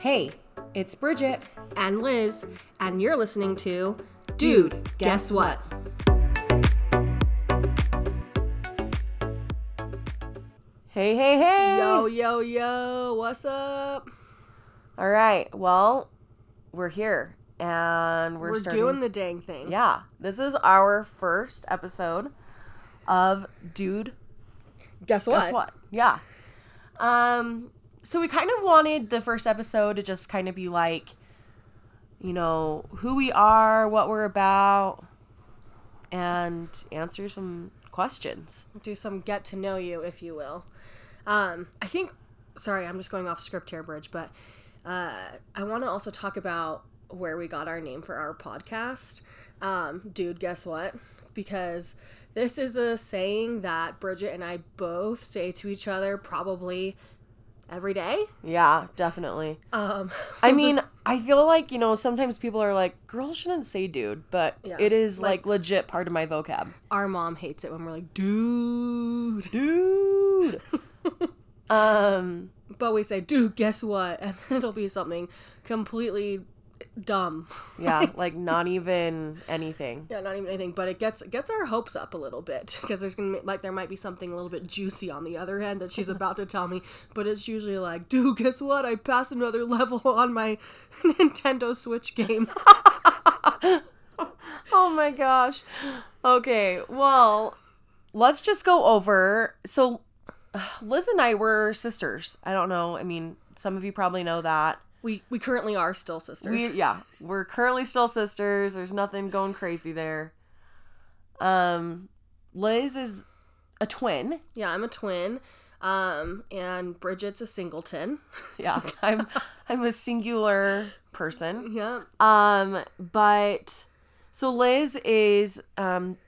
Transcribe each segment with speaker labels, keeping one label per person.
Speaker 1: Hey, it's Bridget.
Speaker 2: and Liz, and you're listening to Dude, Guess What?
Speaker 1: Hey, hey, hey.
Speaker 2: Yo, yo, yo, what's up?
Speaker 1: All right. Well, we're here and we're,
Speaker 2: We're
Speaker 1: starting.
Speaker 2: doing the dang thing.
Speaker 1: Yeah. This is our first episode of Dude
Speaker 2: Guess what?
Speaker 1: Guess What? Yeah. Um so we kind of wanted the first episode to just kind of be like you know, who we are, what we're about and answer some questions.
Speaker 2: Do some get to know you, if you will. Um, I think, sorry, I'm just going off script here, Bridge, but uh, I want to also talk about where we got our name for our podcast. Um, dude, guess what? Because this is a saying that Bridget and I both say to each other probably every day.
Speaker 1: Yeah, definitely.
Speaker 2: Um,
Speaker 1: I mean,
Speaker 2: just-
Speaker 1: I feel like, you know, sometimes people are like, girls shouldn't say dude, but
Speaker 2: Yeah,
Speaker 1: it is
Speaker 2: like-
Speaker 1: like, legit part of my vocab.
Speaker 2: our mom hates it when we're like, dude.
Speaker 1: Dude. um,
Speaker 2: But we say, dude, guess what? And it'll be something completely dumb.
Speaker 1: yeah, like not even anything.
Speaker 2: Yeah, not even anything, but it gets gets our hopes up a little bit because there's gonna be, like there might be something a little bit juicy on the other end that she's about to tell me, but it's usually like, dude, guess what? I passed another level on my Nintendo Switch game.
Speaker 1: Oh my gosh. Okay, well, let's just go over. So, Liz and I were sisters. I don't know. I mean, some of you probably know that.
Speaker 2: We we currently are still sisters.
Speaker 1: We yeah, we're currently still sisters. There's nothing going crazy there. Um, Liz is a twin.
Speaker 2: yeah, I'm a twin, um, and Bridget's a singleton.
Speaker 1: Yeah, I'm I'm a singular person.
Speaker 2: yeah,
Speaker 1: Um, but so Liz is um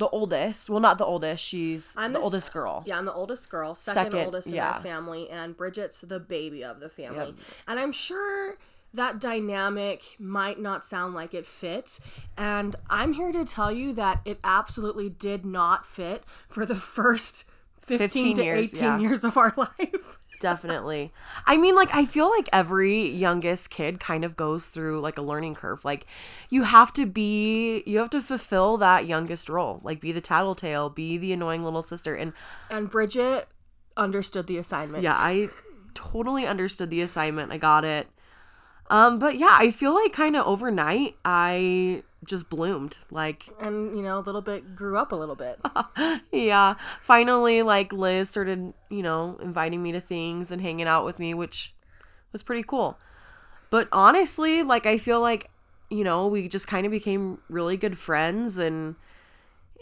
Speaker 1: the oldest. Well, not the oldest. She's
Speaker 2: I'm
Speaker 1: the oldest girl.
Speaker 2: Yeah, I'm the oldest girl, second,
Speaker 1: Second,
Speaker 2: oldest in
Speaker 1: yeah.
Speaker 2: our family, and Bridget's the baby of the family.
Speaker 1: Yep.
Speaker 2: And I'm sure that dynamic might not sound like it fits. And I'm here to tell you that it absolutely did not fit for the first 15,
Speaker 1: 15
Speaker 2: to
Speaker 1: years,
Speaker 2: 18
Speaker 1: yeah.
Speaker 2: years of our life.
Speaker 1: Definitely. I mean, like, I feel like every youngest kid kind of goes through like a learning curve. Like, you have to be, you have to fulfill that youngest role. Like, be the tattletale, be the annoying little sister. And
Speaker 2: And Bridget understood the assignment.
Speaker 1: yeah, I totally understood the assignment. I got it. Um, but yeah, I feel like kind of overnight, I just bloomed. Like,
Speaker 2: And, you know, a little bit grew up a little bit.
Speaker 1: yeah, finally, like Liz started, you know, inviting me to things and hanging out with me, which was pretty cool. But honestly, like I feel like, you know, we just kind of became really good friends and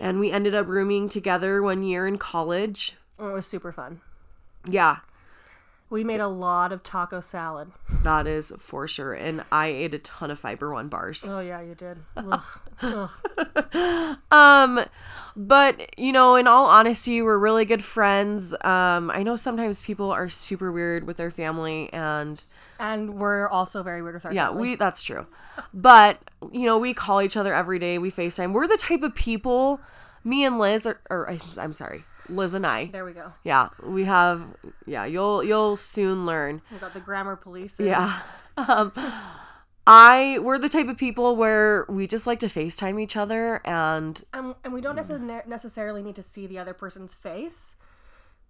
Speaker 1: and we ended up rooming together one year in college.
Speaker 2: it was super fun.
Speaker 1: Yeah,
Speaker 2: We made a lot of taco salad.
Speaker 1: that is for sure. And I ate a ton of fiber one bars.
Speaker 2: Oh, yeah, you did. Ugh. Ugh.
Speaker 1: Um, but you know, in all honesty, we're really good friends. Um, I know sometimes people are super weird with their family and
Speaker 2: And we're also very weird with our
Speaker 1: Yeah,
Speaker 2: family.
Speaker 1: we that's true. But, you know, we call each other every day. We FaceTime. We're the type of people me and Liz are or I- I'm sorry, Liz and I.
Speaker 2: There we go.
Speaker 1: Yeah, we have yeah, you'll you'll soon learn.
Speaker 2: We got the grammar police.
Speaker 1: Yeah. Um I we're the type of people where we just like to FaceTime each other and
Speaker 2: And, and we don't necess- necessarily need to see the other person's face.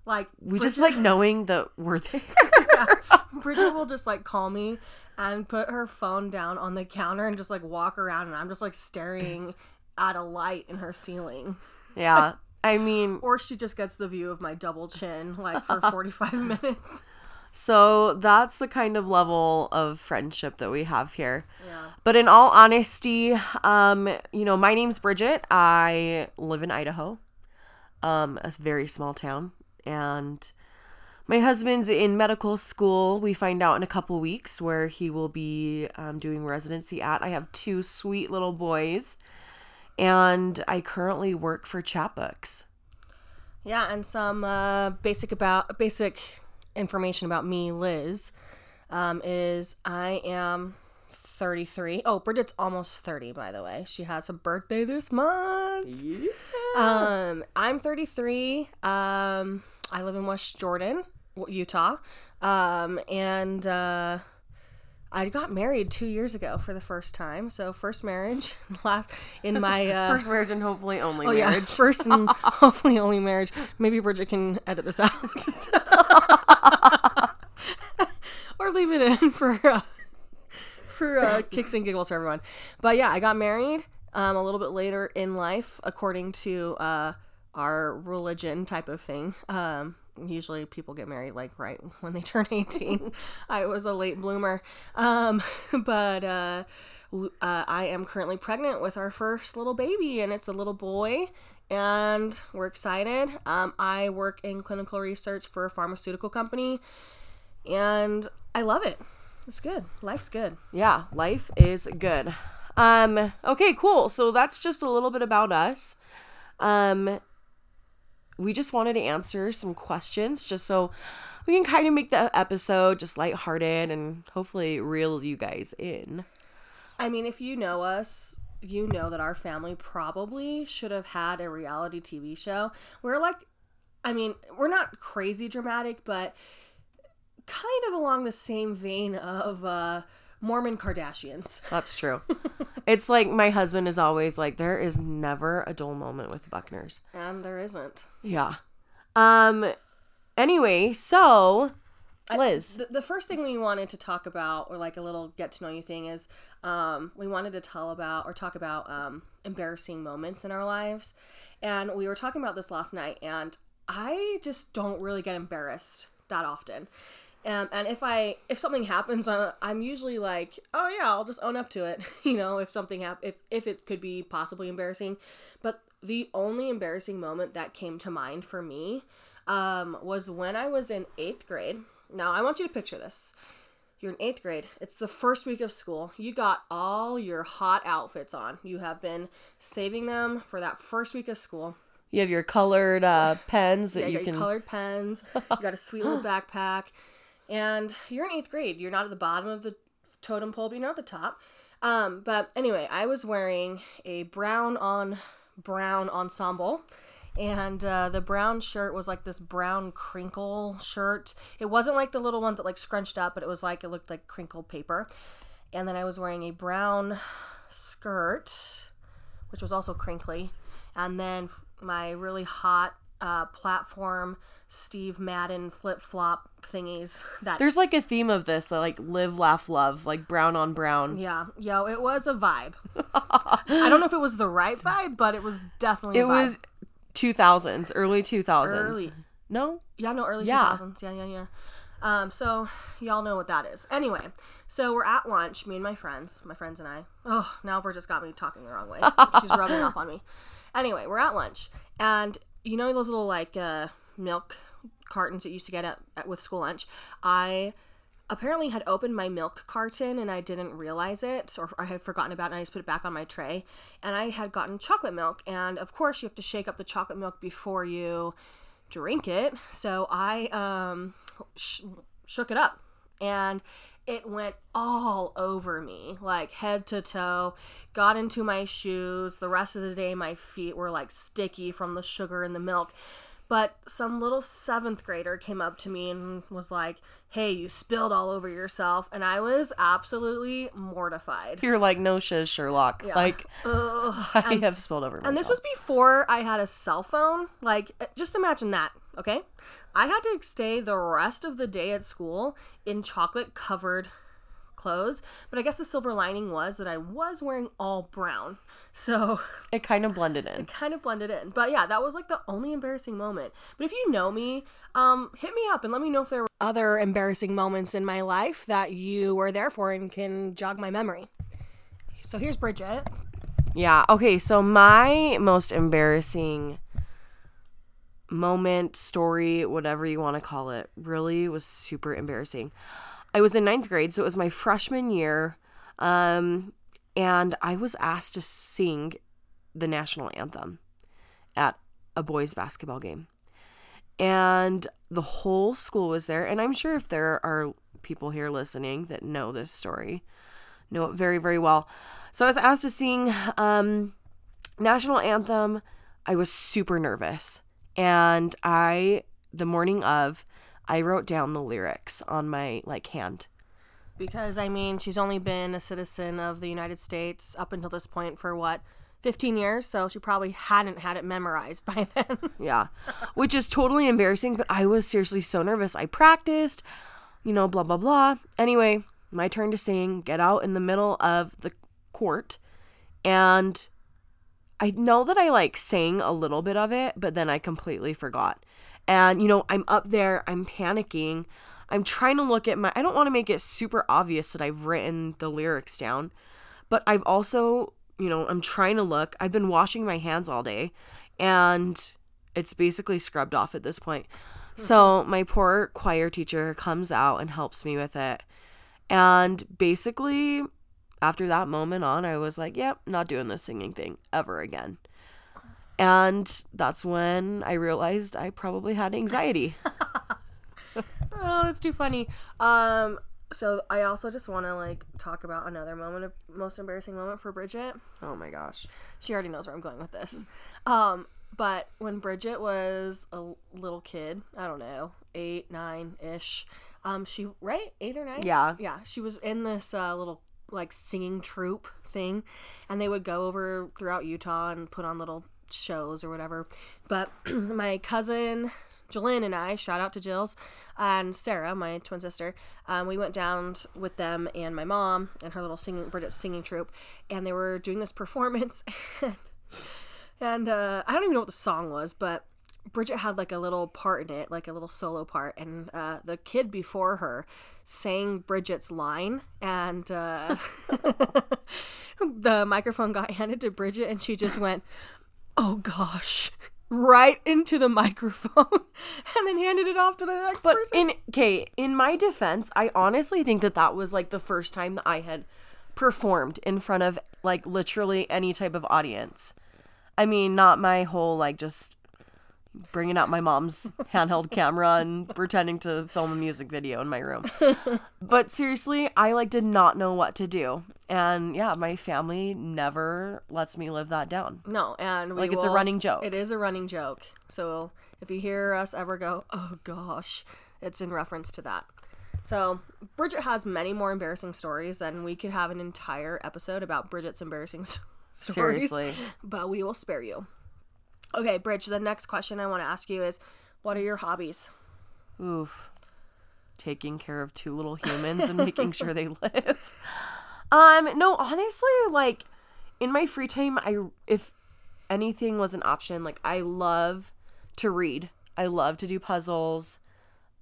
Speaker 2: Like
Speaker 1: we just like knowing that we're there.
Speaker 2: Bridget will just like call me and put her phone down on the counter and just like walk around and I'm just like staring at a light in her ceiling.
Speaker 1: yeah. I mean,
Speaker 2: Or she just gets the view of my double chin like for 45 minutes.
Speaker 1: So that's the kind of level of friendship that we have here.
Speaker 2: Yeah.
Speaker 1: But in all honesty, um, you know, my name's Bridget. I live in Idaho, um, a very small town, and my husband's in medical school. We find out in a couple weeks where he will be um, doing residency at. I have two sweet little boys, and I currently work for Chatbooks.
Speaker 2: Yeah, and some uh, basic about basic information about me, Liz, um, is I am 33. Oh, Bridget's almost 30, by the way. She has a birthday this month.
Speaker 1: Yeah.
Speaker 2: Um, I'm 33. Um, I live in West Jordan, Utah. Um, and uh, I got married two years ago for the first time. So first marriage, last in my uh,
Speaker 1: First marriage and hopefully only
Speaker 2: oh yeah,
Speaker 1: marriage.
Speaker 2: first and hopefully only marriage. Maybe Bridget can edit this out or leave it in for uh, for uh, kicks and giggles for everyone. But yeah, I got married um, a little bit later in life, according to uh, our religion type of thing. Um, usually people get married like right when they turn 18 i was a late bloomer um, but uh, uh, i am currently pregnant with our first little baby and it's a little boy and we're excited um, i work in clinical research for a pharmaceutical company and i love it it's good life's good
Speaker 1: Yeah, life is good. Um, okay, cool. So that's just a little bit about us. Um, we just wanted to answer some questions just so we can kind of make the episode just lighthearted and hopefully reel you guys in.
Speaker 2: I mean, if you know us, you know that our family probably should have had a reality TV show. We're like, I mean, we're not crazy dramatic, but kind of along the same vein of uh, Mormon Kardashians.
Speaker 1: That's true. it's like my husband is always like, there is never a dull moment with Buckners.
Speaker 2: And there isn't.
Speaker 1: Yeah. Um. Anyway, so Liz,
Speaker 2: The, the first thing we wanted to talk about, or like a little get to know you thing, is um, we wanted to tell about or talk about um, embarrassing moments in our lives. And we were talking about this last night, and I just don't really get embarrassed that often. Um, and if I if something happens, uh, I'm usually like, oh yeah, I'll just own up to it. you know, if something hap- if if it could be possibly embarrassing. But the only embarrassing moment that came to mind for me um, was when I was in eighth grade. Now I want you to picture this. You're in eighth grade. It's the first week of school. You got all your hot outfits on. You have been saving them for that first week of school.
Speaker 1: you have your colored uh, pens that
Speaker 2: Yeah, you
Speaker 1: you can.
Speaker 2: your colored pens. You got a sweet little backpack, and you're in eighth grade. You're not at the bottom of the totem pole, but you're not at the top. Um, but anyway, I was wearing a brown on brown ensemble, and uh, the brown shirt was like this brown crinkle shirt. It wasn't like the little one that like scrunched up, but it was like it looked like crinkled paper. And then I was wearing a brown skirt, which was also crinkly, and then my really hot uh, platform Steve Madden flip flop thingies. That
Speaker 1: There's like a theme of this, like live, laugh, love, like brown on brown.
Speaker 2: yeah, yo, it was a vibe. I don't know if it was the right vibe, but it was definitely.
Speaker 1: It
Speaker 2: a vibe.
Speaker 1: was 2000s, early 2000s.
Speaker 2: Early.
Speaker 1: No?
Speaker 2: Yeah, no, early
Speaker 1: Yeah.
Speaker 2: 2000s. Yeah, yeah, yeah. Um, so y'all know what that is. Anyway, so we're at lunch, me and my friends, my friends and I. Oh, now Bridget's got me talking the wrong way. She's rubbing off on me. Anyway, we're at lunch, and you know those little like uh, milk cartons that you used to get at, at with school lunch. I apparently had opened my milk carton and I didn't realize it, or I had forgotten about it. and I just put it back on my tray, and I had gotten chocolate milk, and of course you have to shake up the chocolate milk before you drink it. So I um, sh- shook it up and it went all over me, like head to toe, got into my shoes. The rest of the day, my feet were like sticky from the sugar in the milk. But some little seventh grader came up to me and was like, Hey, you spilled all over yourself. And I was absolutely mortified.
Speaker 1: You're like, no shiz, Sherlock. Like,
Speaker 2: Ugh.
Speaker 1: I have spilled over myself.
Speaker 2: And this was before I had a cell phone. Like, just imagine that, okay? I had to stay the rest of the day at school in chocolate covered clothes. But I guess the silver lining was that I was wearing all brown. So
Speaker 1: It kind of blended in.
Speaker 2: It kind of blended in. But yeah, that was like the only embarrassing moment. But if you know me, um, hit me up and let me know if there were other embarrassing moments in my life that you were there for and can jog my memory. So here's Bridget.
Speaker 1: Yeah. Okay. So my most embarrassing moment, story, whatever you want to call it, really was super embarrassing. I was in ninth grade, so it was my freshman year, um, and I was asked to sing the national anthem at a boys' basketball game. And the whole school was there. And I'm sure if there are people here listening that know this story, know it very, very well. So I was asked to sing um, national anthem. I was super nervous. And I, the morning of, I wrote down the lyrics on my like hand
Speaker 2: because I mean, she's only been a citizen of the United States up until this point for what, 15 years? So she probably hadn't had it memorized by then.
Speaker 1: Yeah. Which is totally embarrassing, but I was seriously so nervous. I practiced, you know, blah, blah, blah. Anyway, my turn to sing, get out in the middle of the court. And I know that I like sang a little bit of it, but then I completely forgot. And, you know, I'm up there, I'm panicking. I'm trying to look at my, I don't want to make it super obvious that I've written the lyrics down, but I've also, you know, I'm trying to look. I've been washing my hands all day and it's basically scrubbed off at this point. Hmm. So my poor choir teacher comes out and helps me with it. And basically, after that moment on, I was like, yep, not doing this singing thing ever again. And that's when I realized I probably had anxiety.
Speaker 2: oh, that's too funny. Um, so I also just want to like talk about another moment of most embarrassing moment for Bridget.
Speaker 1: oh my gosh.
Speaker 2: She already knows where I'm going with this. Um, but when Bridget was a little kid, I don't know, eight, nine ish, um, she right eight or nine,
Speaker 1: Yeah.
Speaker 2: yeah, she was in this uh, little like singing troupe thing, and they would go over throughout Utah and put on little shows or whatever. But my cousin Jillian and I, shout out to Jill's and Sarah, my twin sister, um, we went down with them and my mom and her little singing Bridget's singing troupe, and they were doing this performance, and uh, I don't even know what the song was, but. Bridget had like a little part in it, like a little solo part, and uh, the kid before her sang Bridget's line, and uh, the microphone got handed to Bridget, and she just went, "Oh gosh," right into the microphone, and then handed it off to the next
Speaker 1: But
Speaker 2: person.
Speaker 1: in okay, in my defense, I honestly think that that was like the first time that I had performed in front of like literally any type of audience. I mean, not my whole like just bringing out my mom's handheld camera and pretending to film a music video in my room. but seriously, I like did not know what to do. And yeah, my family never lets me live that down.
Speaker 2: no, and we
Speaker 1: Like, it's a running joke.
Speaker 2: It is a running joke. So if you hear us ever go, "Oh gosh," it's in reference to that. So Bridget has many more embarrassing stories, and we could have an entire episode about Bridget's embarrassing s- stories.
Speaker 1: Seriously.
Speaker 2: but we will spare you. Okay, Bridge. The next question I want to ask you is, what are your hobbies?
Speaker 1: Oof. Taking care of two little humans and making sure they live. Um, no, honestly, like in my free time, I if anything was an option, like I love to read. I love to do puzzles.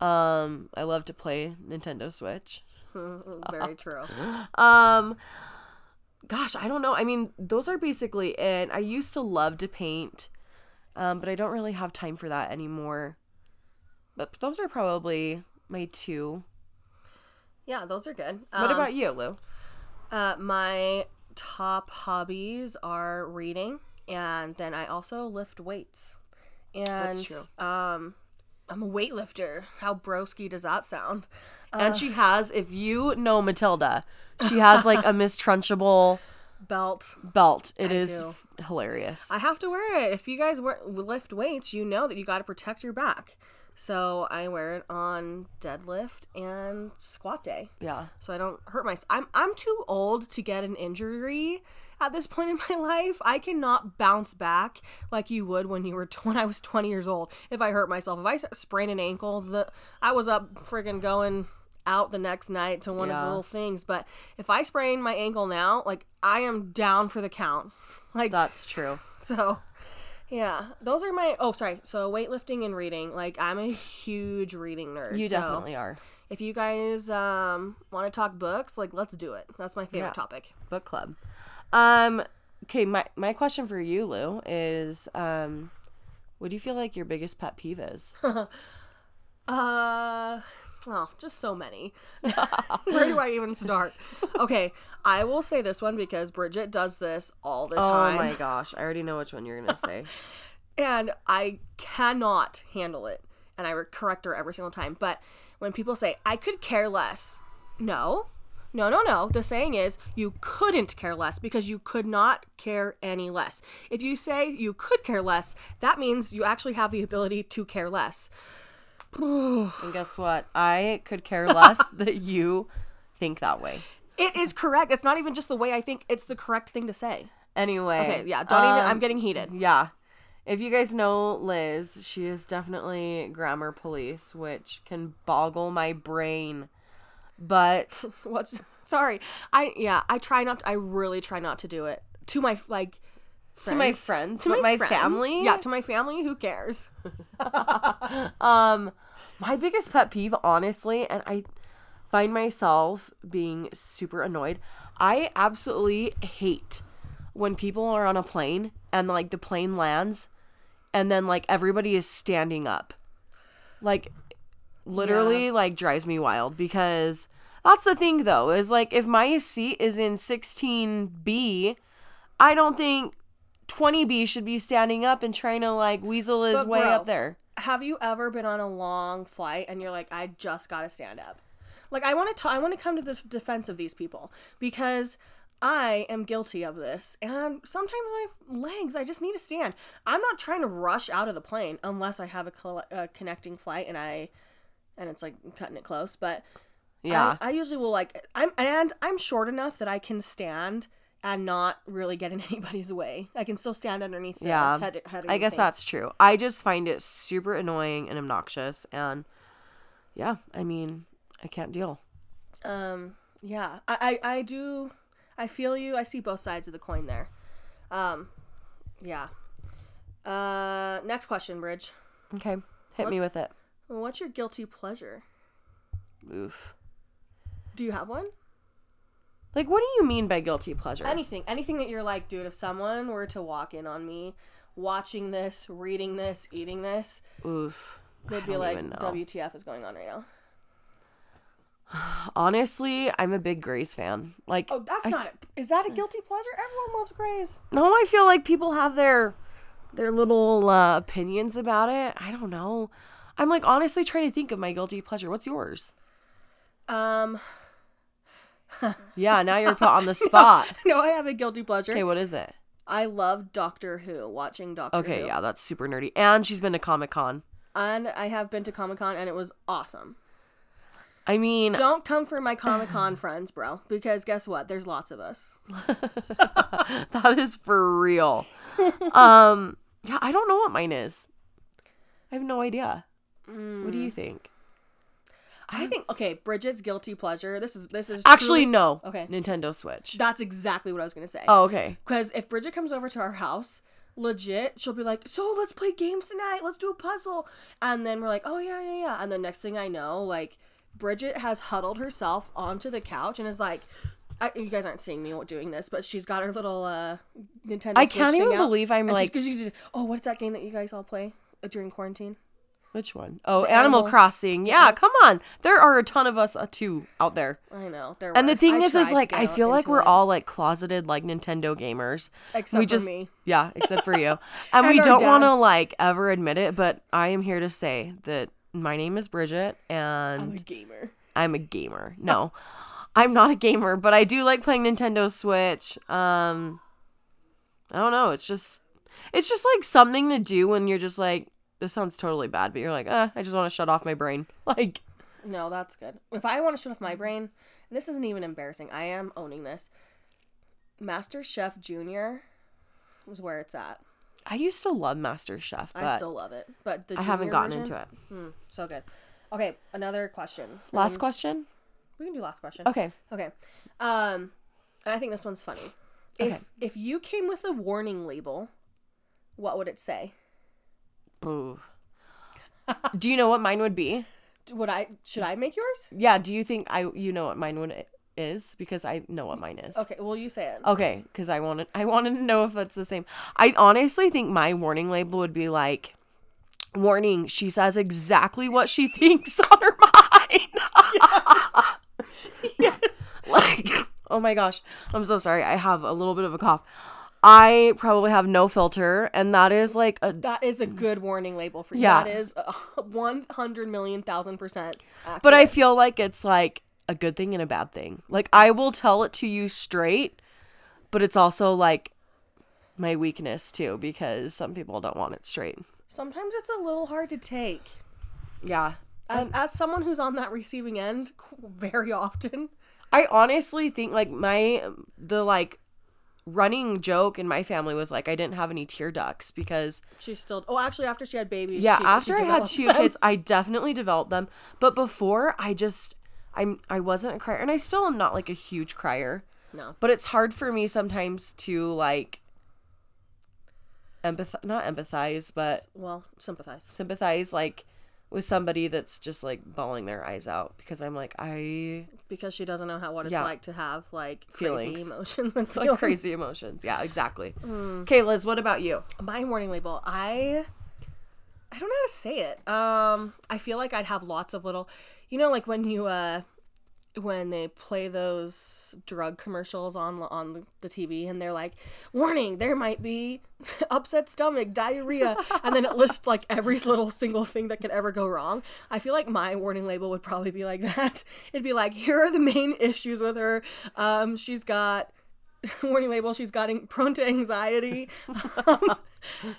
Speaker 1: Um, I love to play Nintendo Switch.
Speaker 2: Very true.
Speaker 1: Um gosh, I don't know. I mean, those are basically it. I used to love to paint. Um, but I don't really have time for that anymore. But those are probably my two.
Speaker 2: Yeah, those are good.
Speaker 1: What
Speaker 2: Um,
Speaker 1: about you, Lou?
Speaker 2: Uh, my top hobbies are reading, and then I also lift weights. And
Speaker 1: true.
Speaker 2: um, I'm a weightlifter. How broski does that sound?
Speaker 1: and she has, if you know Matilda, she has like a Miss Trunchbull
Speaker 2: Belt.
Speaker 1: belt. It is
Speaker 2: do.
Speaker 1: f- hilarious.
Speaker 2: I have to wear it. If you guys wear, lift weights, you know that you got to protect your back. So I wear it on deadlift and squat day.
Speaker 1: yeah.
Speaker 2: so I don't hurt myself. I'm I'm too old to get an injury at this point in my life. I cannot bounce back like you would when you were t- when I was 20 years old. If I hurt myself, if I sprain an ankle, the I was up friggin' going out the next night to one of the little things. But if I sprain my ankle now, like I am down for the count. Like
Speaker 1: That's true.
Speaker 2: so, yeah, those are my. Oh, sorry. So weightlifting and reading. Like I'm a huge reading nerd.
Speaker 1: You
Speaker 2: so
Speaker 1: definitely are.
Speaker 2: If you guys um, want to talk books, like let's do it. That's my favorite
Speaker 1: Yeah.
Speaker 2: topic.
Speaker 1: Book club. Um okay, my my question for you, Lou, is um what do you feel like your biggest pet peeve is?
Speaker 2: Uh. Oh, just so many. Where do I even start? Okay, I will say this one because Bridget does this all the time.
Speaker 1: Oh my gosh, I already know which one you're gonna say.
Speaker 2: and I cannot handle it. And I correct her every single time. But when people say, I could care less, no, no, no, no. The saying is, you couldn't care less because you could not care any less. If you say you could care less, that means you actually have the ability to care less.
Speaker 1: And guess what? I could care less that you think that way.
Speaker 2: It is correct. It's not even just the way I think. It's the correct thing to say.
Speaker 1: Anyway.
Speaker 2: Okay, yeah. Don't even. I'm
Speaker 1: um,
Speaker 2: getting heated.
Speaker 1: Yeah. If you guys know Liz, she is definitely grammar police, which can boggle my brain. But
Speaker 2: What's sorry? I yeah. I try not. I really try not to do it to my like.
Speaker 1: to my
Speaker 2: friends.
Speaker 1: friends,
Speaker 2: To
Speaker 1: my,
Speaker 2: friends.
Speaker 1: family,
Speaker 2: Yeah, to my family. Who cares?
Speaker 1: Um, my biggest pet peeve, honestly, and I find myself being super annoyed. I absolutely hate when people are on a plane and like the plane lands and then like everybody is standing up. Like literally like drives me wild because that's the thing though is like if my seat is in 16B, I don't think 20B should be standing up and trying to like weasel his
Speaker 2: But
Speaker 1: way
Speaker 2: bro,
Speaker 1: up there.
Speaker 2: Have you ever been on a long flight and you're like, I just got to stand up? Like, I want to. I want to come to the defense of these people because I am guilty of this, and sometimes my legs, I just need to stand. I'm not trying to rush out of the plane unless I have a, a connecting flight and I, and it's like cutting it close. But
Speaker 1: Yeah.
Speaker 2: I, I usually will like I'm and I'm short enough that I can stand and not really get in anybody's way. I can still stand underneath.
Speaker 1: Yeah,
Speaker 2: head, head
Speaker 1: I guess
Speaker 2: thing.
Speaker 1: that's true. I just find it super annoying and obnoxious, and yeah, I mean, I can't deal.
Speaker 2: Um, yeah, I, I, I do. I feel you. I see both sides of the coin there. Um, yeah. Uh, next question, Bridge.
Speaker 1: Okay, hit me with it.
Speaker 2: What's your guilty pleasure?
Speaker 1: Oof.
Speaker 2: Do you have one?
Speaker 1: Like, what do you mean by guilty pleasure?
Speaker 2: Anything, anything that you're like, dude. If someone were to walk in on me, watching this, reading this, eating this,
Speaker 1: Oof.
Speaker 2: they'd
Speaker 1: I
Speaker 2: be like, "WTF is going on right now?"
Speaker 1: Honestly, I'm a big Grey's fan. Like,
Speaker 2: Oh, that's not it. Is that a guilty pleasure? Everyone loves Grey's.
Speaker 1: no, I feel like people have their their little uh, opinions about it. I don't know. I'm like honestly trying to think of my guilty pleasure. What's yours?
Speaker 2: Um,
Speaker 1: Yeah, now you're put on the spot.
Speaker 2: no, I have a guilty pleasure.
Speaker 1: Okay, what is it?
Speaker 2: I love Doctor Who. Watching Doctor
Speaker 1: Okay,
Speaker 2: Who.
Speaker 1: yeah, that's super nerdy. And she's been to Comic Con.
Speaker 2: And I have been to Comic Con and it was awesome.
Speaker 1: I mean,
Speaker 2: Don't come for my Comic Con friends, bro, because guess what? There's lots of us.
Speaker 1: that is for real. um, yeah, I don't know what mine is. I have no idea. What
Speaker 2: Mm.
Speaker 1: do you think?
Speaker 2: I think okay, Bridget's guilty pleasure. This is this is
Speaker 1: Actually,
Speaker 2: truly-
Speaker 1: no.
Speaker 2: Okay.
Speaker 1: Nintendo Switch.
Speaker 2: That's exactly what I was gonna say.
Speaker 1: Oh, okay.
Speaker 2: Because if Bridget comes over to our house, legit, she'll be like, "So let's play games tonight. Let's do a puzzle." And then we're like, "Oh yeah, yeah, yeah." And the next thing I know, like Bridget has huddled herself onto the couch and is like. I, you guys aren't seeing me doing this, but she's got her little uh, Nintendo.
Speaker 1: I
Speaker 2: Switch
Speaker 1: can't even believe I'm like-
Speaker 2: she's- oh, what's that game that you guys all play uh, during quarantine?
Speaker 1: Which one? Oh, Animal,
Speaker 2: Animal-
Speaker 1: Crossing. Yeah, come on. There are a ton of us uh, too out there.
Speaker 2: I know. There
Speaker 1: And the thing
Speaker 2: I
Speaker 1: is, is like I feel like we're
Speaker 2: it.
Speaker 1: all like closeted like Nintendo gamers.
Speaker 2: Except
Speaker 1: we
Speaker 2: for
Speaker 1: just
Speaker 2: me.
Speaker 1: yeah, except for you, and,
Speaker 2: And
Speaker 1: we don't want to like ever admit it. But I am here to say that my name is Bridget, and
Speaker 2: I'm a gamer.
Speaker 1: I'm a gamer. No, I'm not a gamer, but I do like playing Nintendo Switch. Um, I don't know. It's just, it's just like something to do when you're just like, this sounds totally bad, but you're like, uh, I just want to shut off my brain. Like,
Speaker 2: No, that's good. If I want to shut off my brain, and this isn't even embarrassing. I am owning this. Master Chef Junior was where it's at.
Speaker 1: I used to love Master Chef, but
Speaker 2: I still love it, but the
Speaker 1: I haven't gotten
Speaker 2: version,
Speaker 1: into it.
Speaker 2: Hmm, so good. Okay, another question.
Speaker 1: Last question.
Speaker 2: We can do last question.
Speaker 1: Okay.
Speaker 2: Okay. Um, and I think this one's funny. If
Speaker 1: Okay.
Speaker 2: if you came with a warning label, what would it say?
Speaker 1: Do you know what mine would be?
Speaker 2: Would I should I make yours?
Speaker 1: Yeah. Do you think I you know what mine would is because I know what mine is.
Speaker 2: Okay, well you say it.
Speaker 1: Okay, because I wanted I wanted to know if it's the same. I honestly think my warning label would be like, "Warning: She says exactly what she thinks on her mind."
Speaker 2: yes.
Speaker 1: like, oh my gosh, I'm so sorry. I have a little bit of a cough. I probably have no filter, and that is like a
Speaker 2: That is a good warning label for you.
Speaker 1: Yeah.
Speaker 2: That is one hundred million thousand percent.
Speaker 1: But I feel like it's like a good thing and a bad thing. Like I will tell it to you straight, but it's also like my weakness too because some people don't want it straight.
Speaker 2: sometimes it's a little hard to take.
Speaker 1: Yeah.
Speaker 2: As as someone who's on that receiving end, very often.
Speaker 1: I honestly think like my the like running joke in my family was like I didn't have any tear ducts because
Speaker 2: she still. Oh, actually, after she had babies.
Speaker 1: yeah,
Speaker 2: she-
Speaker 1: after
Speaker 2: she
Speaker 1: I had two
Speaker 2: them.
Speaker 1: kids, I definitely developed them. But before, I just I'm I wasn't a crier, and I still am not like a huge crier.
Speaker 2: No.
Speaker 1: But it's hard for me sometimes to like empathize, not empathize, but
Speaker 2: Well, sympathize.
Speaker 1: sympathize like with somebody that's just like bawling their eyes out because I'm like I
Speaker 2: Because she doesn't know how what it's
Speaker 1: Yeah.
Speaker 2: like to have like
Speaker 1: Feelings.
Speaker 2: crazy emotions and
Speaker 1: like
Speaker 2: feelings.
Speaker 1: crazy emotions. Yeah, exactly.
Speaker 2: Mm.
Speaker 1: Okay, Liz, what about you?
Speaker 2: My warning label. I I don't know how to say it. Um, I feel like I'd have lots of little, you know, like when you uh when they play those drug commercials on on the TV and they're like, "Warning, there might be upset stomach, diarrhea," and then it lists like every little single thing that could ever go wrong. I feel like my warning label would probably be like that. It'd be like, "Here are the main issues with her. Um, she's got." warning label she's gotten prone to anxiety. Um,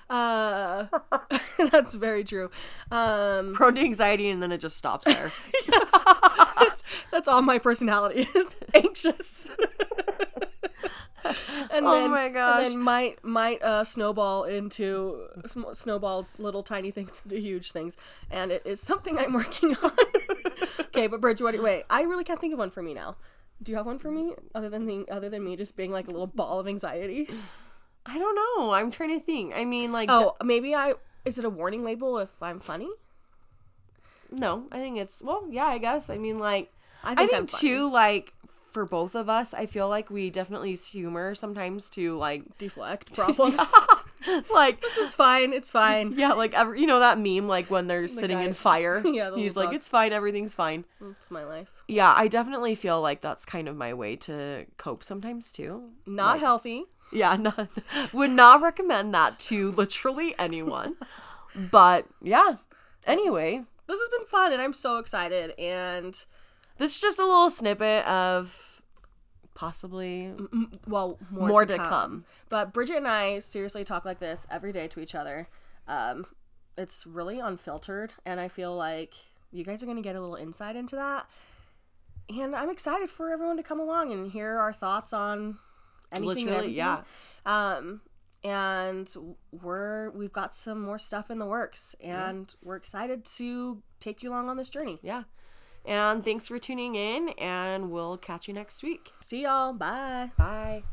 Speaker 2: uh that's very true. Um
Speaker 1: Prone to anxiety, and then it just stops there.
Speaker 2: that's, that's all my personality is anxious. And
Speaker 1: Oh
Speaker 2: then,
Speaker 1: my gosh.
Speaker 2: and then might might uh snowball into sm- snowball little tiny things into huge things. And it is something i'm working on. Okay but bridge what wait i really can't think of one for me now do you have one for me other than the, other than me just being like a little ball of anxiety
Speaker 1: I don't know. I'm trying to think. I mean, like,
Speaker 2: Oh, maybe I. Is it a warning label if I'm funny?
Speaker 1: no, I think it's well, yeah, I guess. I mean, like,
Speaker 2: I
Speaker 1: I
Speaker 2: think,
Speaker 1: think,
Speaker 2: I'm funny.
Speaker 1: too, like, for both of us, I feel like we definitely use humor sometimes to like,
Speaker 2: Deflect problems.
Speaker 1: like,
Speaker 2: this is fine. It's fine.
Speaker 1: yeah, like, every, you know that meme, like when they're sitting in fire.
Speaker 2: Yeah, the
Speaker 1: he's like,
Speaker 2: dog.
Speaker 1: it's fine, everything's fine.
Speaker 2: It's my life.
Speaker 1: Yeah, I definitely feel like that's kind of my way to cope sometimes too.
Speaker 2: Not healthy.
Speaker 1: Yeah, not, would not recommend that to literally anyone. but yeah. Anyway,
Speaker 2: This has been fun, and I'm so excited. And
Speaker 1: this is just a little snippet of possibly
Speaker 2: well, more,
Speaker 1: more,
Speaker 2: to,
Speaker 1: to
Speaker 2: come.
Speaker 1: come.
Speaker 2: But Bridget and I seriously talk like this every day to each other. Um, it's really unfiltered, and I feel like you guys are going to get a little insight into that. And I'm excited for everyone to come along and hear our thoughts on anything
Speaker 1: Literally, yeah.
Speaker 2: Um, and we're we've got some more stuff in the works, and we're excited to take you along on this journey.
Speaker 1: Yeah. And thanks for tuning in, and we'll catch you next week.
Speaker 2: See y'all. Bye.
Speaker 1: Bye.